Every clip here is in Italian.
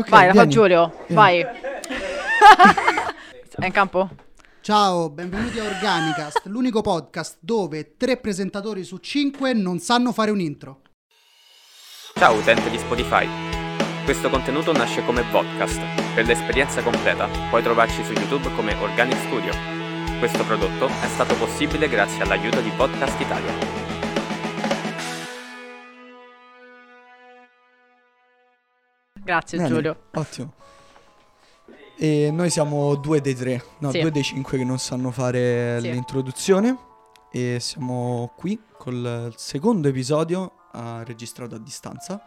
Ok, vai, la fa vieni. Giulio. Vai. È in campo? Ciao, benvenuti a Organicast, l'unico podcast dove tre presentatori su cinque non sanno fare un intro. Ciao utente di Spotify. Questo contenuto nasce come podcast. Per l'esperienza completa puoi trovarci su YouTube come Organic Studio. Questo prodotto è stato possibile grazie all'aiuto di Podcast Italia. Grazie Bene, Giulio. Ottimo. E noi siamo due dei tre, no, Sì. due dei cinque che non sanno fare Sì. l'introduzione. E siamo qui col secondo episodio ah, registrato a distanza.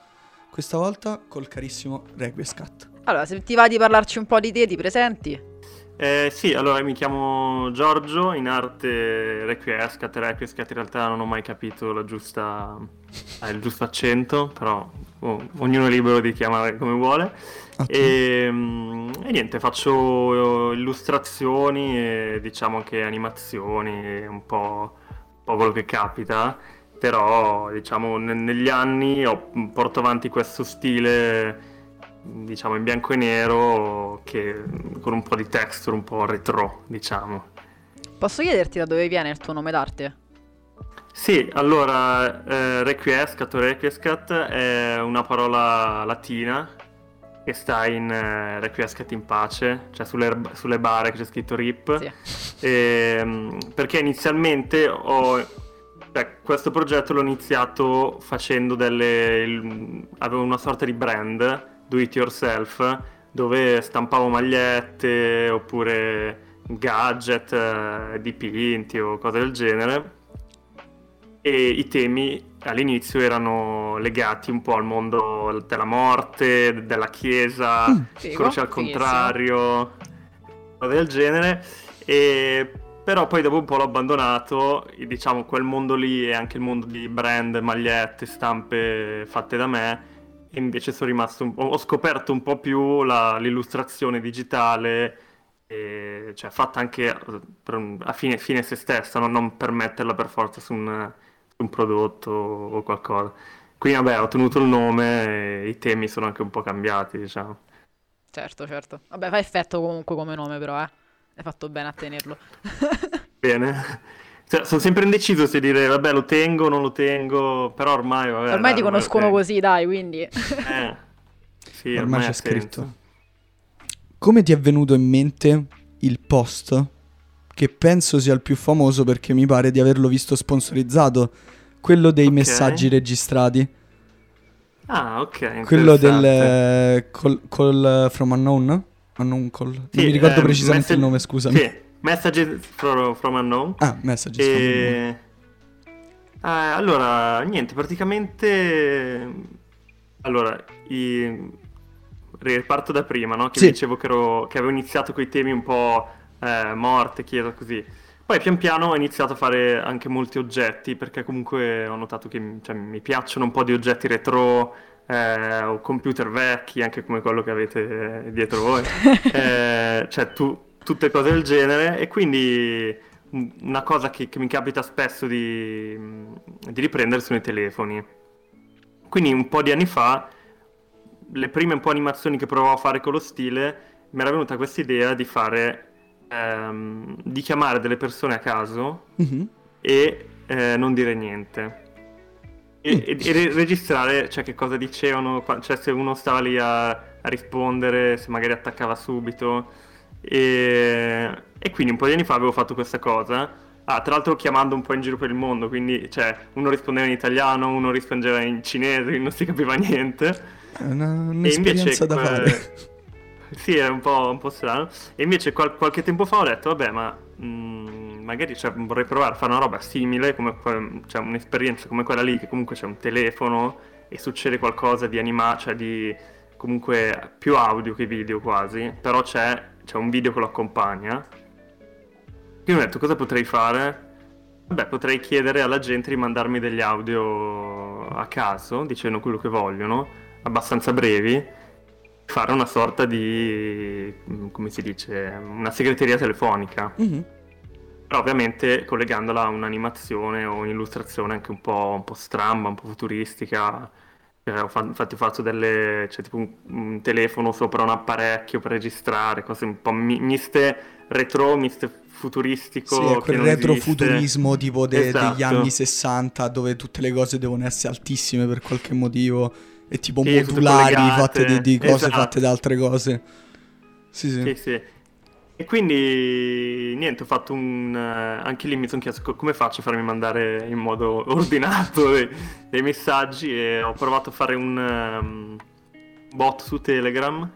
Questa volta col carissimo Requiescat. Allora, se ti va di parlarci un po' di te, ti presenti? Eh, sì, allora mi chiamo Giorgio, in arte Requiescat, Requiescat in realtà non ho mai capito la giusta, eh, il giusto accento, però oh, ognuno è libero di chiamare come vuole. E, mm, e niente, faccio eh, illustrazioni e diciamo anche animazioni, un po', un po' quello che capita, però diciamo ne- negli anni ho, porto avanti questo stile diciamo in bianco e nero che con un po' di texture un po' retro, diciamo. Posso chiederti da dove viene il tuo nome d'arte? Sì, allora eh, Requiescat o Requiescat è una parola latina che sta in eh, Requiescat in pace, cioè sulle, sulle bare che c'è scritto RIP. Sì. Ehm, perché inizialmente ho cioè, questo progetto l'ho iniziato facendo delle il- avevo una sorta di brand do it yourself dove stampavo magliette oppure gadget eh, dipinti o cose del genere e i temi all'inizio erano legati un po' al mondo della morte, della chiesa, Figo, croce al contrario, cose del genere. E però poi dopo un po' l'ho abbandonato, e diciamo quel mondo lì e anche il mondo di brand, magliette, stampe fatte da me. E invece sono rimasto un po', ho scoperto un po' più la- l'illustrazione digitale, e- cioè fatta anche eh, per a fine, fine se stessa, no? non per metterla per forza su un, su un prodotto o qualcosa. Quindi vabbè, ho tenuto il nome e i temi sono anche un po' cambiati, diciamo. Certo, certo. Vabbè, fa effetto comunque come nome, però, eh. Hai fatto bene a tenerlo. Bene. Cioè, sono sempre indeciso se dire vabbè lo tengo o non lo tengo, però ormai vabbè, Ormai dai, ti conoscono tengo. così, dai, quindi. Eh, sì, Ormai c'è ha senso. scritto. Come ti è venuto in mente il post? Che penso sia il più famoso perché mi pare di averlo visto sponsorizzato. Quello dei Ok. messaggi registrati. Ah, ok. Quello del eh, call, call from unknown? Unknown call. non Sì, mi ricordo eh, precisamente message- il nome, scusami. Sì, Messages from, from Unknown. Ah, messages from unknown. E... Eh, allora, niente, praticamente... Allora, i... riparto da prima, no? Che Sì. dicevo che, ero... che avevo iniziato con i temi un po' eh, morte, chiesa, così. Poi pian piano ho iniziato a fare anche molti oggetti, perché comunque ho notato che cioè, mi piacciono un po' di oggetti retro, eh, o computer vecchi, anche come quello che avete eh, dietro voi. Eh, cioè, tu- tutte cose del genere, e quindi un- una cosa che, che mi capita spesso di, di riprendere sono i telefoni. Quindi un po' di anni fa, le prime un po' animazioni che provavo a fare con lo stile, mi era venuta questa idea di fare, ehm, di chiamare delle persone a caso Mhm. e eh, non dire niente. E, e- e re- registrare, cioè, che cosa dicevano, cioè, se uno stava lì a, a rispondere, se magari attaccava subito. E, e quindi un po' di anni fa avevo fatto questa cosa. Ah, tra l'altro chiamando un po' in giro per il mondo, quindi, cioè, uno rispondeva in italiano, uno rispondeva in cinese, quindi non si capiva niente. È una- E un'esperienza da que- fare. Sì, è un po', un po' strano. E invece qual- qualche tempo fa ho detto, vabbè, ma mm, magari cioè, vorrei provare a fare una roba simile, come cioè, un'esperienza come quella lì, che comunque c'è un telefono e succede qualcosa di animato, cioè di comunque più audio che video quasi, però c'è, c'è un video che lo accompagna. Quindi ho detto, cosa potrei fare? Vabbè, potrei chiedere alla gente di mandarmi degli audio a caso, dicendo quello che vogliono, abbastanza brevi, fare una sorta di, come si dice, una segreteria telefonica. Mhm. Però ovviamente collegandola a un'animazione o un'illustrazione anche un po', un po' stramba, un po' futuristica. Eh, infatti fatto delle, c'è tipo un, un telefono sopra un apparecchio per registrare, cose un po' mi- miste retro, miste futuristico. Sì, è quel retrofuturismo tipo de- Esatto. degli anni 60 dove tutte le cose devono essere altissime per qualche motivo e tipo tutte modulari fatte di, di cose Esatto. fatte da altre cose. Sì, sì. Sì, sì. E quindi niente, ho fatto un... eh, anche lì mi sono chiesto co- come faccio a farmi mandare in modo ordinato dei, dei messaggi e ho provato a fare un ehm, bot su Telegram.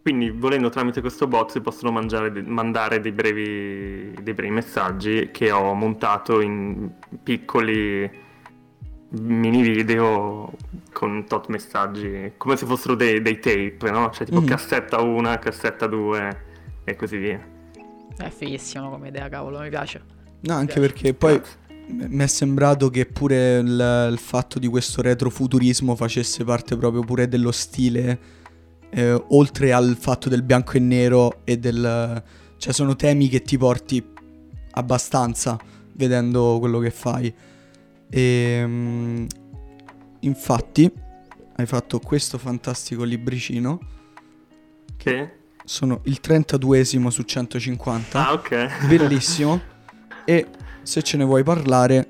Quindi volendo tramite questo bot si possono mangiare- mandare dei brevi, dei brevi messaggi che ho montato in piccoli mini video con tot messaggi, come se fossero dei, dei tape, no? Cioè tipo Mhm. cassetta 1, cassetta 2 e così via. È fighissimo come idea, cavolo, mi piace. No, anche perché poi m- mi è sembrato che pure il, il fatto di questo retrofuturismo facesse parte proprio pure dello stile, eh, oltre al fatto del bianco e nero e del... cioè sono temi che ti porti abbastanza vedendo quello che fai. E, mm, infatti hai fatto questo fantastico libricino, Che? sono il 32esimo su 150 Ah, ok. bellissimo. E se ce ne vuoi parlare,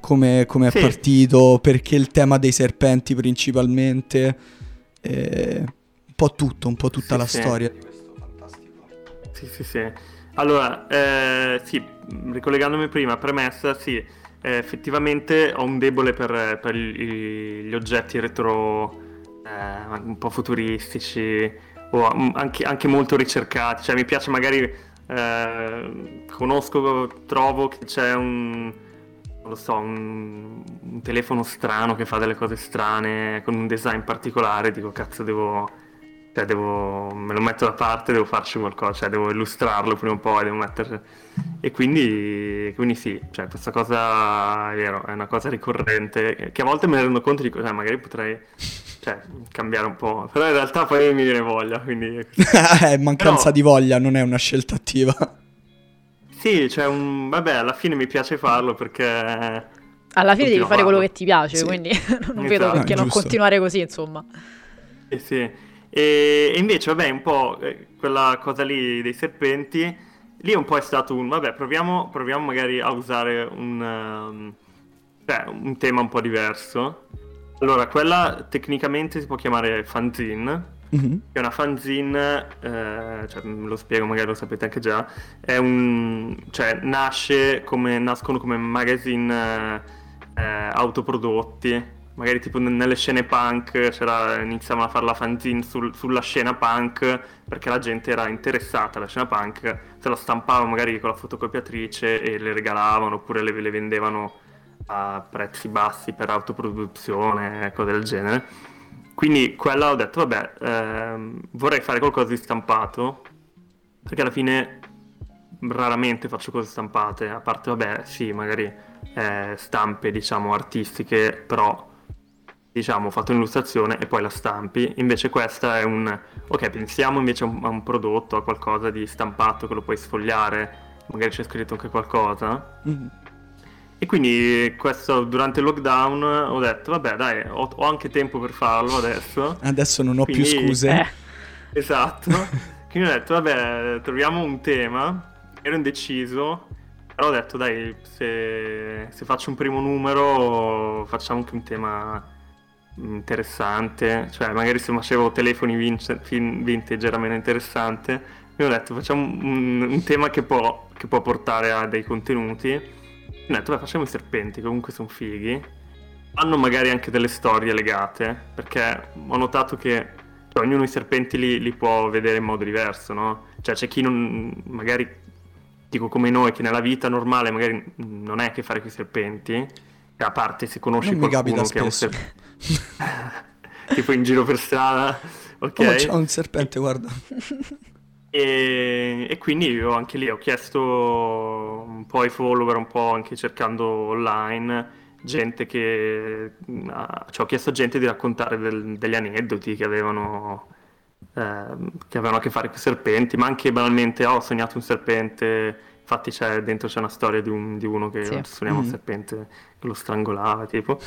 come, come è Sì. partito, perché il tema dei serpenti principalmente, eh, un po' tutto, un po' tutta Sì, la sì. storia. Sì, sì, sì. Allora, eh, sì, ricollegandomi prima, premessa, sì, eh, effettivamente ho un debole per, per i- gli oggetti retro, eh, un po' futuristici, o anche, anche molto ricercati, cioè mi piace magari, eh, conosco, trovo che c'è un, non lo so, un, un telefono strano che fa delle cose strane, con un design particolare, dico, cazzo, devo cioè devo, me lo metto da parte, devo farci qualcosa, cioè devo illustrarlo prima o poi, devo mettere... E quindi, quindi sì, cioè questa cosa è vero, è una cosa ricorrente, che a volte me ne rendo conto di cioè magari potrei cioè, cambiare un po', però in realtà poi mi viene voglia, quindi... Eh, mancanza Però- di voglia, non è una scelta attiva. Sì, cioè un... vabbè, alla fine mi piace farlo perché... Alla fine devi fare quello che ti piace, Sì. quindi non Esatto. vedo perché non Giusto. continuare così, insomma. Sì, sì. E, e invece, vabbè, un po' eh, quella cosa lì dei serpenti, lì un po' è stato un, vabbè, proviamo, proviamo magari a usare un, ehm, cioè, un tema un po' diverso. Allora, quella tecnicamente si può chiamare fanzine, Mhm. che è una fanzine, eh, cioè, lo spiego, magari lo sapete anche già, è un, cioè, nasce come, nascono come magazine eh, autoprodotti, magari tipo nelle scene punk c'era, iniziavano a fare la fanzine sul- sulla scena punk perché la gente era interessata alla scena punk, se la stampavano magari con la fotocopiatrice e le regalavano oppure le, le vendevano a prezzi bassi per autoproduzione, cose del genere. Quindi quella ho detto, vabbè, ehm, vorrei fare qualcosa di stampato, perché alla fine raramente faccio cose stampate, a parte, vabbè, sì, magari eh, stampe, diciamo, artistiche, però, diciamo, ho fatto un'illustrazione e poi la stampi. Invece questa è un, ok, pensiamo invece a un, a un prodotto, a qualcosa di stampato che lo puoi sfogliare, magari c'è scritto anche qualcosa. Mhm. E quindi questo durante il lockdown ho detto, vabbè dai, ho, ho anche tempo per farlo adesso. Adesso non ho più Quindi- scuse. Eh, Esatto. Quindi ho detto, vabbè, troviamo un tema. Ero indeciso, però ho detto, dai, se, se faccio un primo numero facciamo anche un tema interessante. Cioè, magari se facevo telefoni vintage era meno interessante. Quindi ho detto, facciamo un, un tema che può, che può portare a dei contenuti. Ho detto, beh, facciamo i serpenti, comunque sono fighi. Hanno magari anche delle storie legate, perché ho notato che cioè, ognuno i serpenti li, li può vedere in modo diverso, no? Cioè c'è chi non, magari, dico come noi, che nella vita normale magari non è che fare con i serpenti, e a parte se conosci Non mi qualcuno che è un spesso. serpente, tipo in giro per strada, ok? Oh, c'ho un serpente, guarda. E, e quindi ho anche lì ho chiesto un po' ai follower, un po' anche cercando online, gente che... ah, cioè ho chiesto a gente di raccontare del- degli aneddoti che avevano, ehm, che avevano a che fare con i serpenti, ma anche banalmente "Oh, ho sognato un serpente, infatti c'è, dentro c'è una storia di, un- di uno che Sì. sognava un Mhm. serpente che lo strangolava, tipo.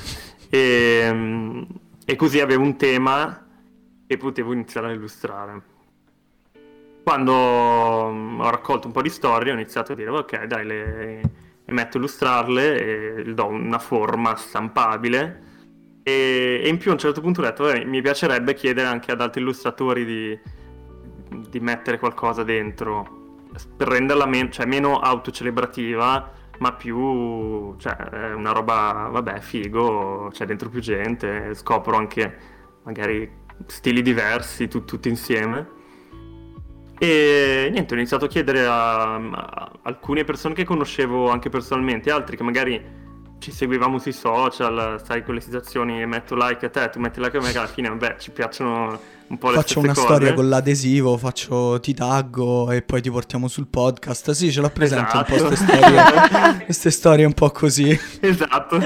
E, mm, e così avevo un tema e potevo iniziare a illustrare. Quando mm, ho raccolto un po' di storie ho iniziato a dire ok dai le, le metto a illustrarle e do una forma stampabile e, e, in più a un certo punto ho detto eh, mi piacerebbe chiedere anche ad altri illustratori di, di mettere qualcosa dentro per renderla men- cioè, meno autocelebrativa ma più cioè, una roba vabbè figo c'è dentro più gente scopro anche magari stili diversi tut- tutti insieme. E niente, ho iniziato a chiedere a, a, alcune persone che conoscevo anche personalmente, altri che magari ci seguivamo sui social, sai, con le situazioni, metto like a te, tu metti like a me, che alla fine, vabbè, ci piacciono un po' le faccio una cose. storia con l'adesivo, faccio ti taggo e poi ti portiamo sul podcast. Sì, ce l'ho presente esatto. un po' queste Esatto. storie, queste storie un po' così. Esatto.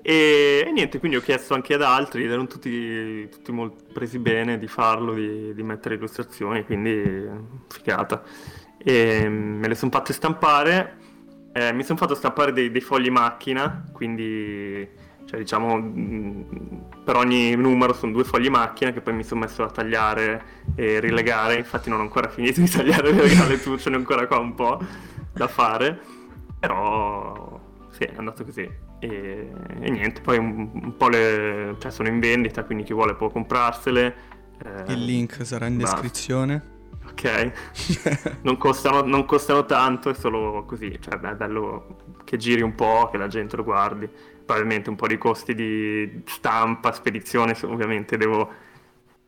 E, e, niente, quindi ho chiesto anche ad altri, erano tutti, tutti molto presi bene di farlo, di, di mettere illustrazioni, quindi figata. E me le sono fatte stampare, eh, mi sono fatto stampare dei, dei, fogli macchina, quindi cioè, diciamo per ogni numero sono due fogli macchina che poi mi sono messo a tagliare e rilegare, infatti non ho ancora finito di tagliare e rilegare tutto, ce n'è ancora qua un po' da fare, però sì, è andato così. E, e, niente, poi un, un, po' le... cioè sono in vendita, quindi chi vuole può comprarsele. Eh, Il link sarà in basta. descrizione. Ok, non, costano, non, costano, tanto, è solo così, cioè è bello che giri un po', che la gente lo guardi. Probabilmente un po' di costi di stampa, spedizione, ovviamente devo,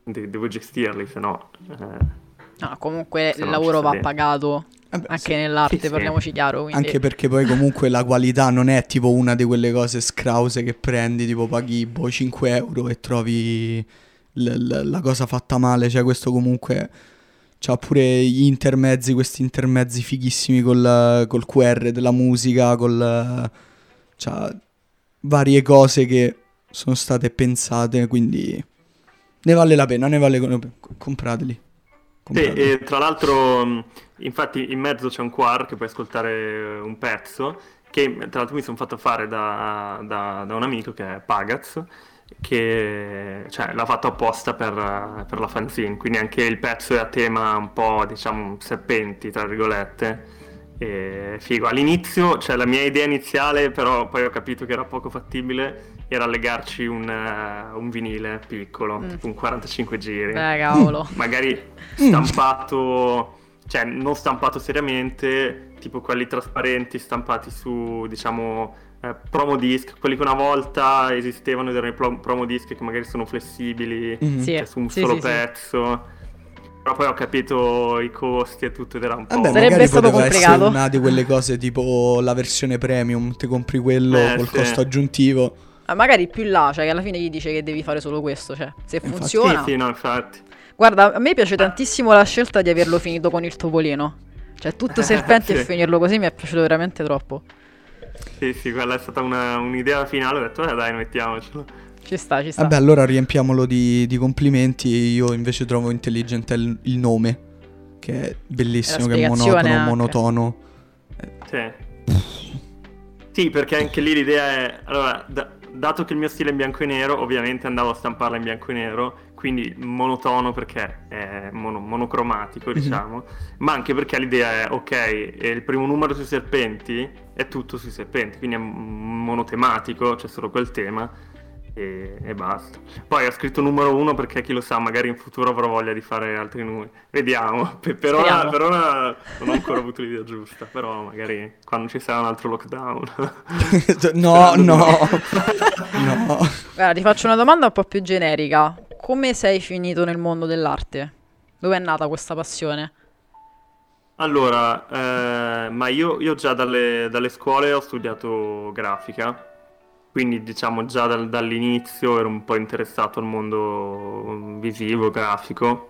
de- devo gestirli, se no... Eh, no, comunque il lavoro va pagato Vabbè, anche sì, nell'arte, sì, parliamoci chiaro. Quindi... Anche perché poi comunque la qualità non è tipo una di quelle cose scrause che prendi, tipo paghi boh, 5 euro e trovi l- l- la cosa fatta male. Cioè questo comunque c'ha pure gli intermezzi, questi intermezzi fighissimi col, col QR della musica, col... c'ha varie cose che sono state pensate, quindi ne vale la pena, ne vale comprateli. Sì, e tra l'altro, infatti, in mezzo c'è un QR che puoi ascoltare un pezzo. Che tra l'altro mi sono fatto fare da, da, da, un amico che è Pagaz, che cioè, l'ha fatto apposta per, per, la fanzine. Quindi anche il pezzo è a tema un po', diciamo, serpenti, tra virgolette. E figo. All'inizio, cioè la mia idea iniziale, però poi ho capito che era poco fattibile, era legarci un, un vinile piccolo, mm. un 45 giri. Eh, cavolo. Magari stampato, cioè non stampato seriamente, tipo quelli trasparenti stampati su, diciamo, eh, promo disc, quelli che una volta esistevano ed erano i promo disc che magari sono flessibili, mm. sì, cioè, su un sì, solo sì, pezzo. Sì. Però poi ho capito i costi e tutto ed era un po'... Vabbè, Sarebbe stato complicato. una di quelle cose tipo la versione premium, ti compri quello Eh, col sì. costo aggiuntivo. Ah, magari più là, cioè che alla fine gli dice che devi fare solo questo, cioè se Infatti- funziona. Sì, sì, no, infatti. Guarda, a me piace tantissimo la scelta di averlo finito con il topolino. Cioè tutto serpenti e Sì. finirlo così mi è piaciuto veramente troppo. Sì, sì, quella è stata una- un'idea finale, ho detto, eh dai, mettiamocelo. Ci sta, ci sta. Vabbè, allora riempiamolo di, di complimenti. Io invece trovo intelligente il, il nome, che è bellissimo, che è monotono, anche. monotono. Sì. Sì, perché anche lì l'idea è... Allora, da- dato che il mio stile è in bianco e nero, ovviamente andavo a stamparla in bianco e nero, quindi monotono perché è mono- monocromatico, diciamo, ma anche perché l'idea è, ok, il primo numero sui serpenti è tutto sui serpenti, quindi è monotematico, c'è solo quel tema e, e basta. Poi ho scritto numero uno perché chi lo sa, magari in futuro avrò voglia di fare altri numeri. Vediamo. Per, per ora, per ora non ho ancora avuto l'idea giusta, però magari quando ci sarà un altro lockdown. no, no, no. Guarda, ti faccio una domanda un po' più generica. Come sei finito nel mondo dell'arte? Dove è nata questa passione? Allora, eh, ma io, io già dalle, dalle scuole ho studiato grafica, quindi diciamo già dal- dall'inizio ero un po' interessato al mondo visivo, grafico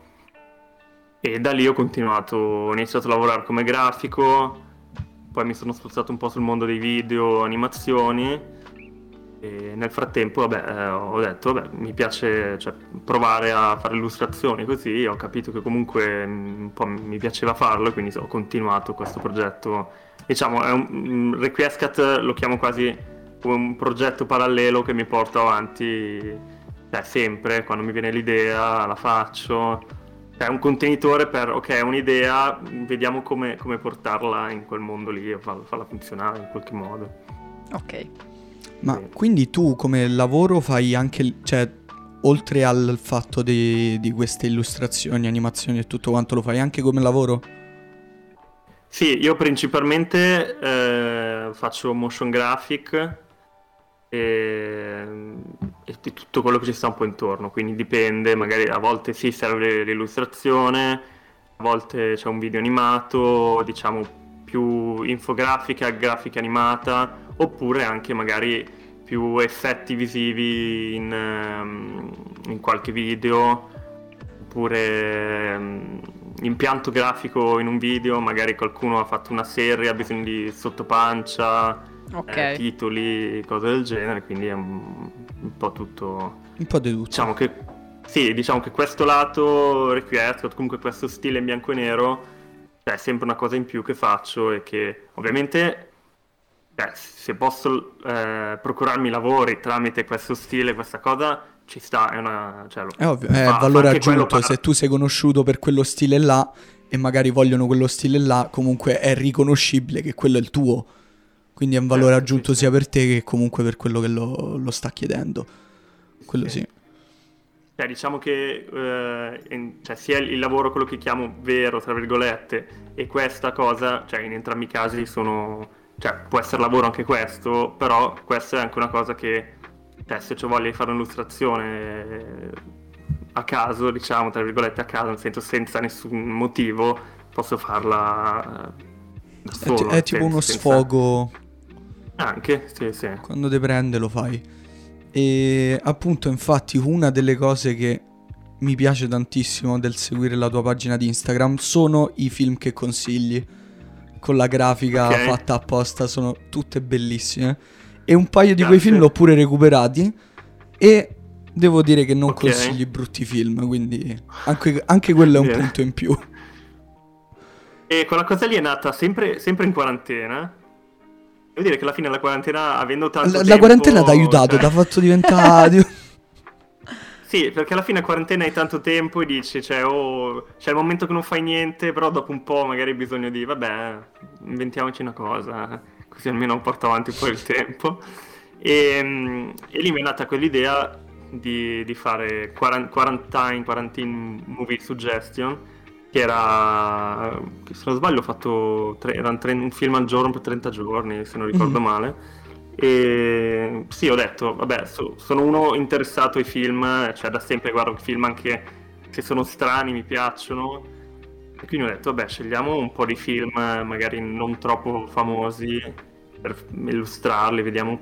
e da lì ho continuato, ho iniziato a lavorare come grafico, poi mi sono spostato un po' sul mondo dei video, animazioni e nel frattempo vabbè, eh, ho detto vabbè, mi piace cioè, provare a fare illustrazioni così, ho capito che comunque mm, un po' mi piaceva farlo quindi ho continuato questo progetto. Diciamo, è un, mm, Requiescat lo chiamo quasi come un progetto parallelo che mi porta avanti cioè sempre, quando mi viene l'idea la faccio. È un contenitore per, ok, un'idea, vediamo come, come portarla in quel mondo lì e farla funzionare in qualche modo. Ok. Ma quindi tu come lavoro fai anche, cioè, oltre al fatto di, di, queste illustrazioni, animazioni e tutto quanto, lo fai anche come lavoro? Sì, io principalmente eh, faccio motion graphic e, e, tutto quello che ci sta un po' intorno, quindi dipende, magari a volte sì serve l'illustrazione, a volte c'è un video animato, diciamo più infografica, grafica animata, oppure anche magari più effetti visivi in, ehm, in qualche video, oppure um, impianto grafico in un video, magari qualcuno ha fatto una serie, ha bisogno di sottopancia, okay. eh, titoli, cose del genere, quindi è un, un po' tutto... Un po' tutto. Diciamo che, sì, diciamo che questo lato Requiescat, comunque questo stile in bianco e nero, cioè, è sempre una cosa in più che faccio e che ovviamente Beh, se posso eh, procurarmi lavori tramite questo stile, questa cosa, ci sta, è una... Cioè, è ovvio, è fa, valore aggiunto, se tu sei conosciuto per quello stile là e magari vogliono quello stile là, comunque è riconoscibile che quello è il tuo. Quindi è un valore certo, aggiunto sì, sia sì. per te che comunque per quello che lo, lo sta chiedendo. Quello sì. sì. Cioè, diciamo che eh, in, cioè, sia il lavoro, quello che chiamo vero, tra virgolette, e questa cosa, cioè in entrambi i casi sono... Cioè, può essere lavoro anche questo, però questa è anche una cosa che, cioè, se ho voglia di fare un'illustrazione a caso, diciamo, tra virgolette a caso, nel senso senza nessun motivo, posso farla eh, da solo. È, è tipo uno senza... sfogo anche, sì, sì. Quando ti prende lo fai. E appunto, infatti, una delle cose che mi piace tantissimo del seguire la tua pagina di Instagram sono i film che consigli. Con la grafica okay. fatta apposta, sono tutte bellissime. E un paio di Grazie. quei film l'ho pure recuperati. E devo dire che non okay. consigli brutti film, quindi anche, anche quello è un Bene. punto in più. E quella cosa lì è nata sempre, sempre in quarantena. Devo dire che alla fine della quarantena, avendo tanto la, tempo... La quarantena ti ha aiutato, cioè... ti ha fatto diventare... sì, perché alla fine a quarantena hai tanto tempo e dici, cioè, oh, c'è il momento che non fai niente, però dopo un po' magari hai bisogno di, vabbè, inventiamoci una cosa, così almeno porto avanti un po' il tempo. E, mm, e lì mi è nata quell'idea di, di fare quarantine, quarantine movie suggestion, che era, se non sbaglio, ho fatto tre, erano tre, un film al giorno per 30 giorni, se non ricordo mm. male. E sì, ho detto, vabbè, so, sono uno interessato ai film, cioè da sempre guardo film anche se sono strani, mi piacciono. E quindi ho detto, vabbè, scegliamo un po' di film magari non troppo famosi per illustrarli, vediamo.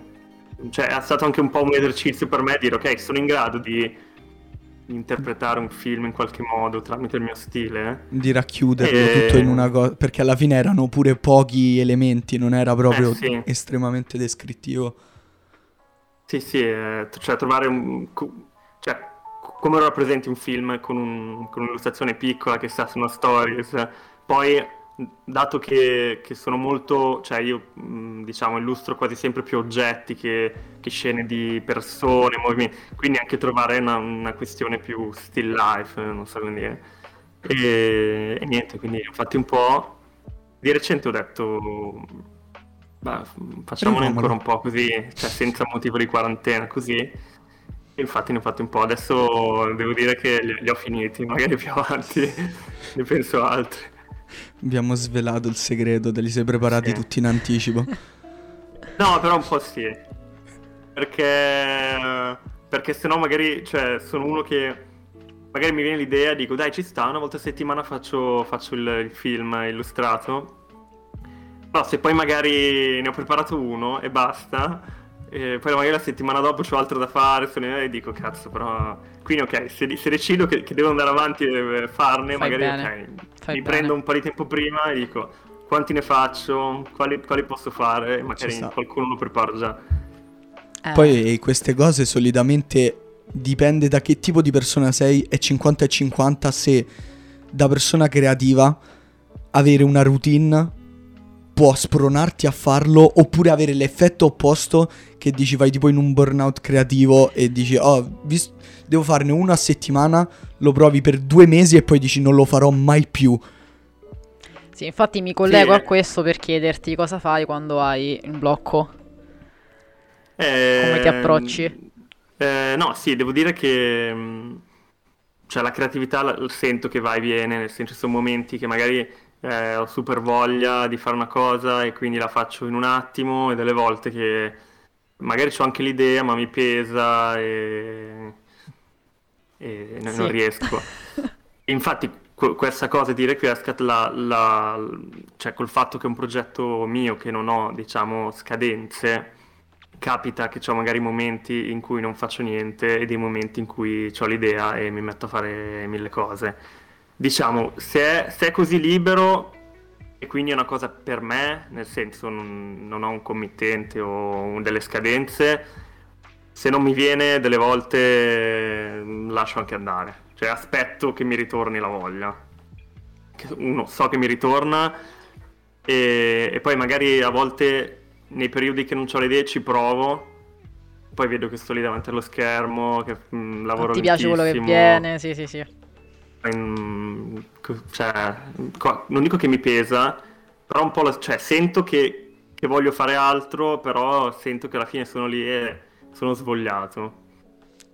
Cioè, è stato anche un po' un esercizio per me dire, ok, sono in grado di interpretare un film in qualche modo tramite il mio stile. Di racchiuderlo e... tutto in una cosa, perché alla fine erano pure pochi elementi, non era proprio eh, sì. estremamente descrittivo. Sì, sì, eh, cioè trovare un... cioè, come rappresenti un film con, un, con un'illustrazione piccola che sta su una stories, poi dato che, che, sono molto, cioè io diciamo illustro quasi sempre più oggetti che, che scene di persone, movimenti, quindi anche trovare una, una, questione più still life, non so come dire. E, e, niente, quindi infatti un po', di recente ho detto, beh, facciamone ancora un po' così, cioè senza motivo di quarantena, così. E infatti ne ho fatti un po', adesso devo dire che li, li ho finiti, magari più avanti ne penso altri. Abbiamo svelato il segreto, te li sei preparati sì. tutti in anticipo. No, però un po' sì. Perché, perché sennò magari, cioè, sono uno che magari mi viene l'idea, dico dai ci sta, una volta a settimana faccio, faccio il, il, film illustrato. Però se poi magari ne ho preparato uno e basta, e poi magari la settimana dopo ho altro da fare, sono e dico cazzo però... Quindi ok, se, se decido che, che, devo andare avanti e farne, Fai magari okay, mi bene. prendo un po' di tempo prima e dico quanti ne faccio, quali, quali posso fare, magari qualcuno lo preparo già. Eh. Poi queste cose solitamente dipende da che tipo di persona sei, è 50 e 50 se da persona creativa avere una routine può spronarti a farlo oppure avere l'effetto opposto che dici vai tipo in un burnout creativo e dici oh vis- devo farne uno a settimana, lo provi per due mesi e poi dici non lo farò mai più. Sì, infatti mi collego Sì. a questo per chiederti cosa fai quando hai il blocco. Come ti approcci? Eh, no, sì, devo dire che mh, cioè, la creatività la- sento che va e viene, nel senso ci sono momenti che magari eh, ho super voglia di fare una cosa e quindi la faccio in un attimo e delle volte che magari ho anche l'idea ma mi pesa e, e non, Sì. non riesco. Infatti que- questa cosa di Requiescat, la, la- cioè col fatto che è un progetto mio che non ho, diciamo, scadenze, capita che ho magari momenti in cui non faccio niente e dei momenti in cui ho l'idea e mi metto a fare mille cose. Diciamo, se è, se è così libero e quindi è una cosa per me, nel senso non, non ho un committente o delle scadenze, se non mi viene delle volte eh, lascio anche andare, cioè aspetto che mi ritorni la voglia. Uno, so che mi ritorna e, e poi magari a volte nei periodi che non ho le idee ci provo, poi vedo che sto lì davanti allo schermo, che mm, lavoro ti piace quello che viene, sì, sì, sì. Co- cioè, non dico che mi pesa, però un po' la- cioè, sento che, che voglio fare altro, però sento che alla fine sono lì e sono svogliato.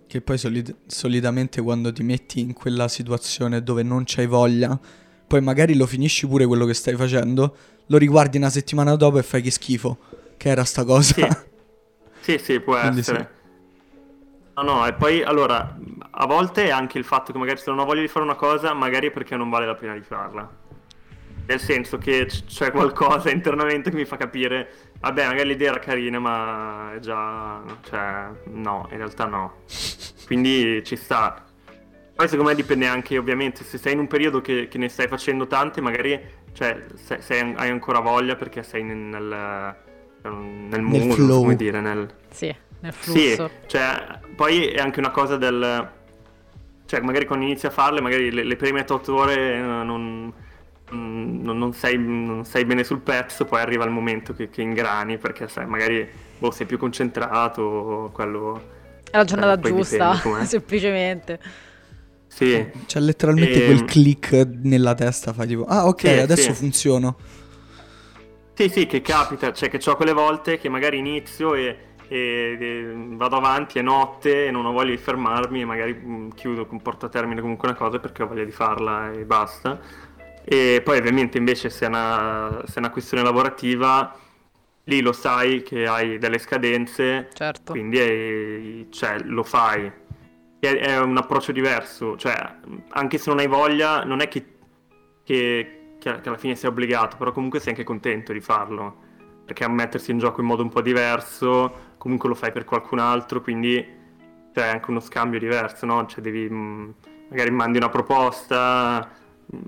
Che poi solid- solitamente quando ti metti in quella situazione dove non c'hai voglia, poi magari lo finisci pure quello che stai facendo, lo riguardi una settimana dopo e fai che schifo. Che era sta cosa. Sì. Sì, sì, può Quindi essere. No, no, e poi allora, a volte è anche il fatto che magari se non ho voglia di fare una cosa, magari è perché non vale la pena di farla. Nel senso che c- c'è qualcosa internamente che mi fa capire, vabbè, magari l'idea era carina, ma è già, cioè, no, in realtà no. Quindi ci sta. Poi secondo me dipende anche, ovviamente, se sei in un periodo che, che ne stai facendo tante, magari, cioè, se- sei- hai ancora voglia perché sei nel, nel, nel mood, flow. come dire, nel... Sì, nel Sì, flusso. cioè, poi è anche una cosa del... Cioè, magari quando inizi a farle, magari le, le prime 8 ore eh, non, non, non sei, non sei bene sul pezzo, poi arriva il momento che, che ingrani, perché sai, magari boh, sei più concentrato, quello... È la giornata Eh, giusta, dipende semplicemente. Sì, C'è letteralmente Ehm. quel click nella testa, fai tipo, ah ok, Sì, adesso sì. funziono. Sì, sì, che capita, cioè che ho quelle volte che magari inizio e, e- e vado avanti, è notte e non ho voglia di fermarmi e magari mm, chiudo, porto a termine comunque una cosa perché ho voglia di farla e basta. E poi ovviamente invece se è una, se è una questione lavorativa, lì lo sai che hai delle scadenze, Certo. quindi è- cioè, lo fai. È, è un approccio diverso, cioè anche se non hai voglia, non è che, che- che- che alla fine sei obbligato, però comunque sei anche contento di farlo, perché a mettersi in gioco in modo un po' diverso, comunque lo fai per qualcun altro, quindi c'è anche uno scambio diverso, no? Cioè devi, mh, magari mandi una proposta, mh,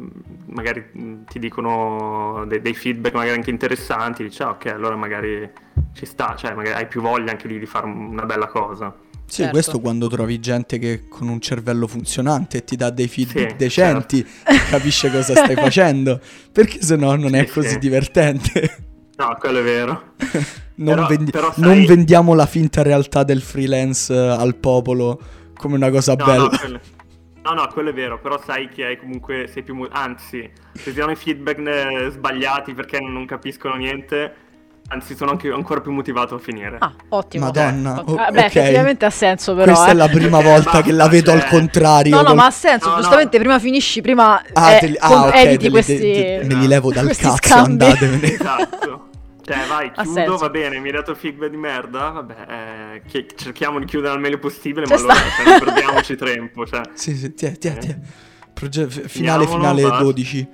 magari mh, ti dicono de- dei feedback magari anche interessanti, dici ah, ok, allora magari ci sta, cioè magari hai più voglia anche lì di fare una bella cosa. Sì, Certo. questo quando trovi gente che con un cervello funzionante ti dà dei feedback Sì, decenti, capisce cosa stai facendo, perché sennò non è Sì, così sì. divertente. No, quello è vero. Non, Però- vendi- però sai- non vendiamo la finta realtà del freelance eh, al popolo come una cosa No, bella. no, quello... no, no, quello è vero, però sai che hai comunque sei più... mu- Anzi, se ti danno i feedback eh, sbagliati perché non capiscono niente, anzi sono anche ancora più motivato a finire. Ah, ottimo. Madonna, Ah, beh, ok. effettivamente ha senso però, Questa eh. è la prima volta che la vedo al cioè- contrario. No, no, col- ma ha senso, No, no. giustamente prima finisci, prima Ah, eh, te li- ah, con- ok, eviti questi... te- me li levo dal cazzo, scambi. andatevene. Esatto. Cioè, vai, chiudo, va bene, mi hai dato feedback di merda, vabbè, eh, chi- cerchiamo di chiudere al meglio possibile, ma allora sta. cioè, non perdiamoci tempo, cioè. Sì, sì, tiè, tiè, Eh. tiè. Proge- f- finale, Finiamolo, finale basta. 12.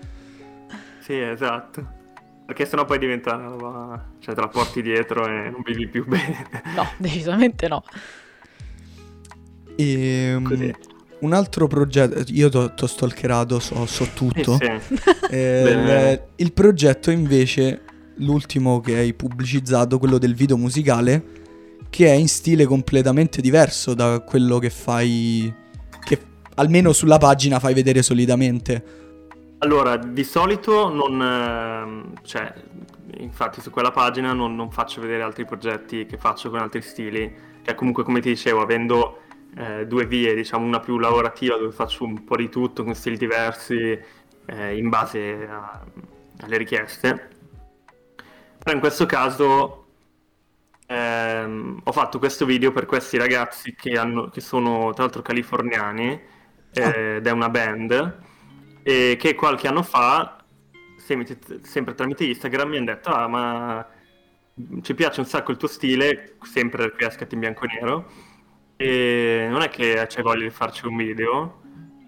Sì, esatto. Perché sennò poi diventa una roba... Cioè, te la porti dietro e non vivi più bene. No, decisamente no. E, Così. un altro progetto, io ti ho stalkerato, so, so tutto. Sì, sì. Eh, il progetto invece, l'ultimo che hai pubblicizzato, quello del video musicale, che è in stile completamente diverso da quello che fai, che almeno sulla pagina fai vedere solitamente. Allora, di solito non... ehm, cioè, infatti su quella pagina non, non faccio vedere altri progetti che faccio con altri stili, che comunque come ti dicevo, avendo eh, due vie, diciamo una più lavorativa dove faccio un po' di tutto con stili diversi eh, in base a- alle richieste. Però in questo caso ehm, ho fatto questo video per questi ragazzi che, hanno- che sono tra l'altro californiani eh, ed è una band e che qualche anno fa, sempre, tramite Instagram, mi hanno detto ah ma ci piace un sacco il tuo stile, sempre il Crescat in bianco e nero e non è che c'è voglia di farci un video. Ho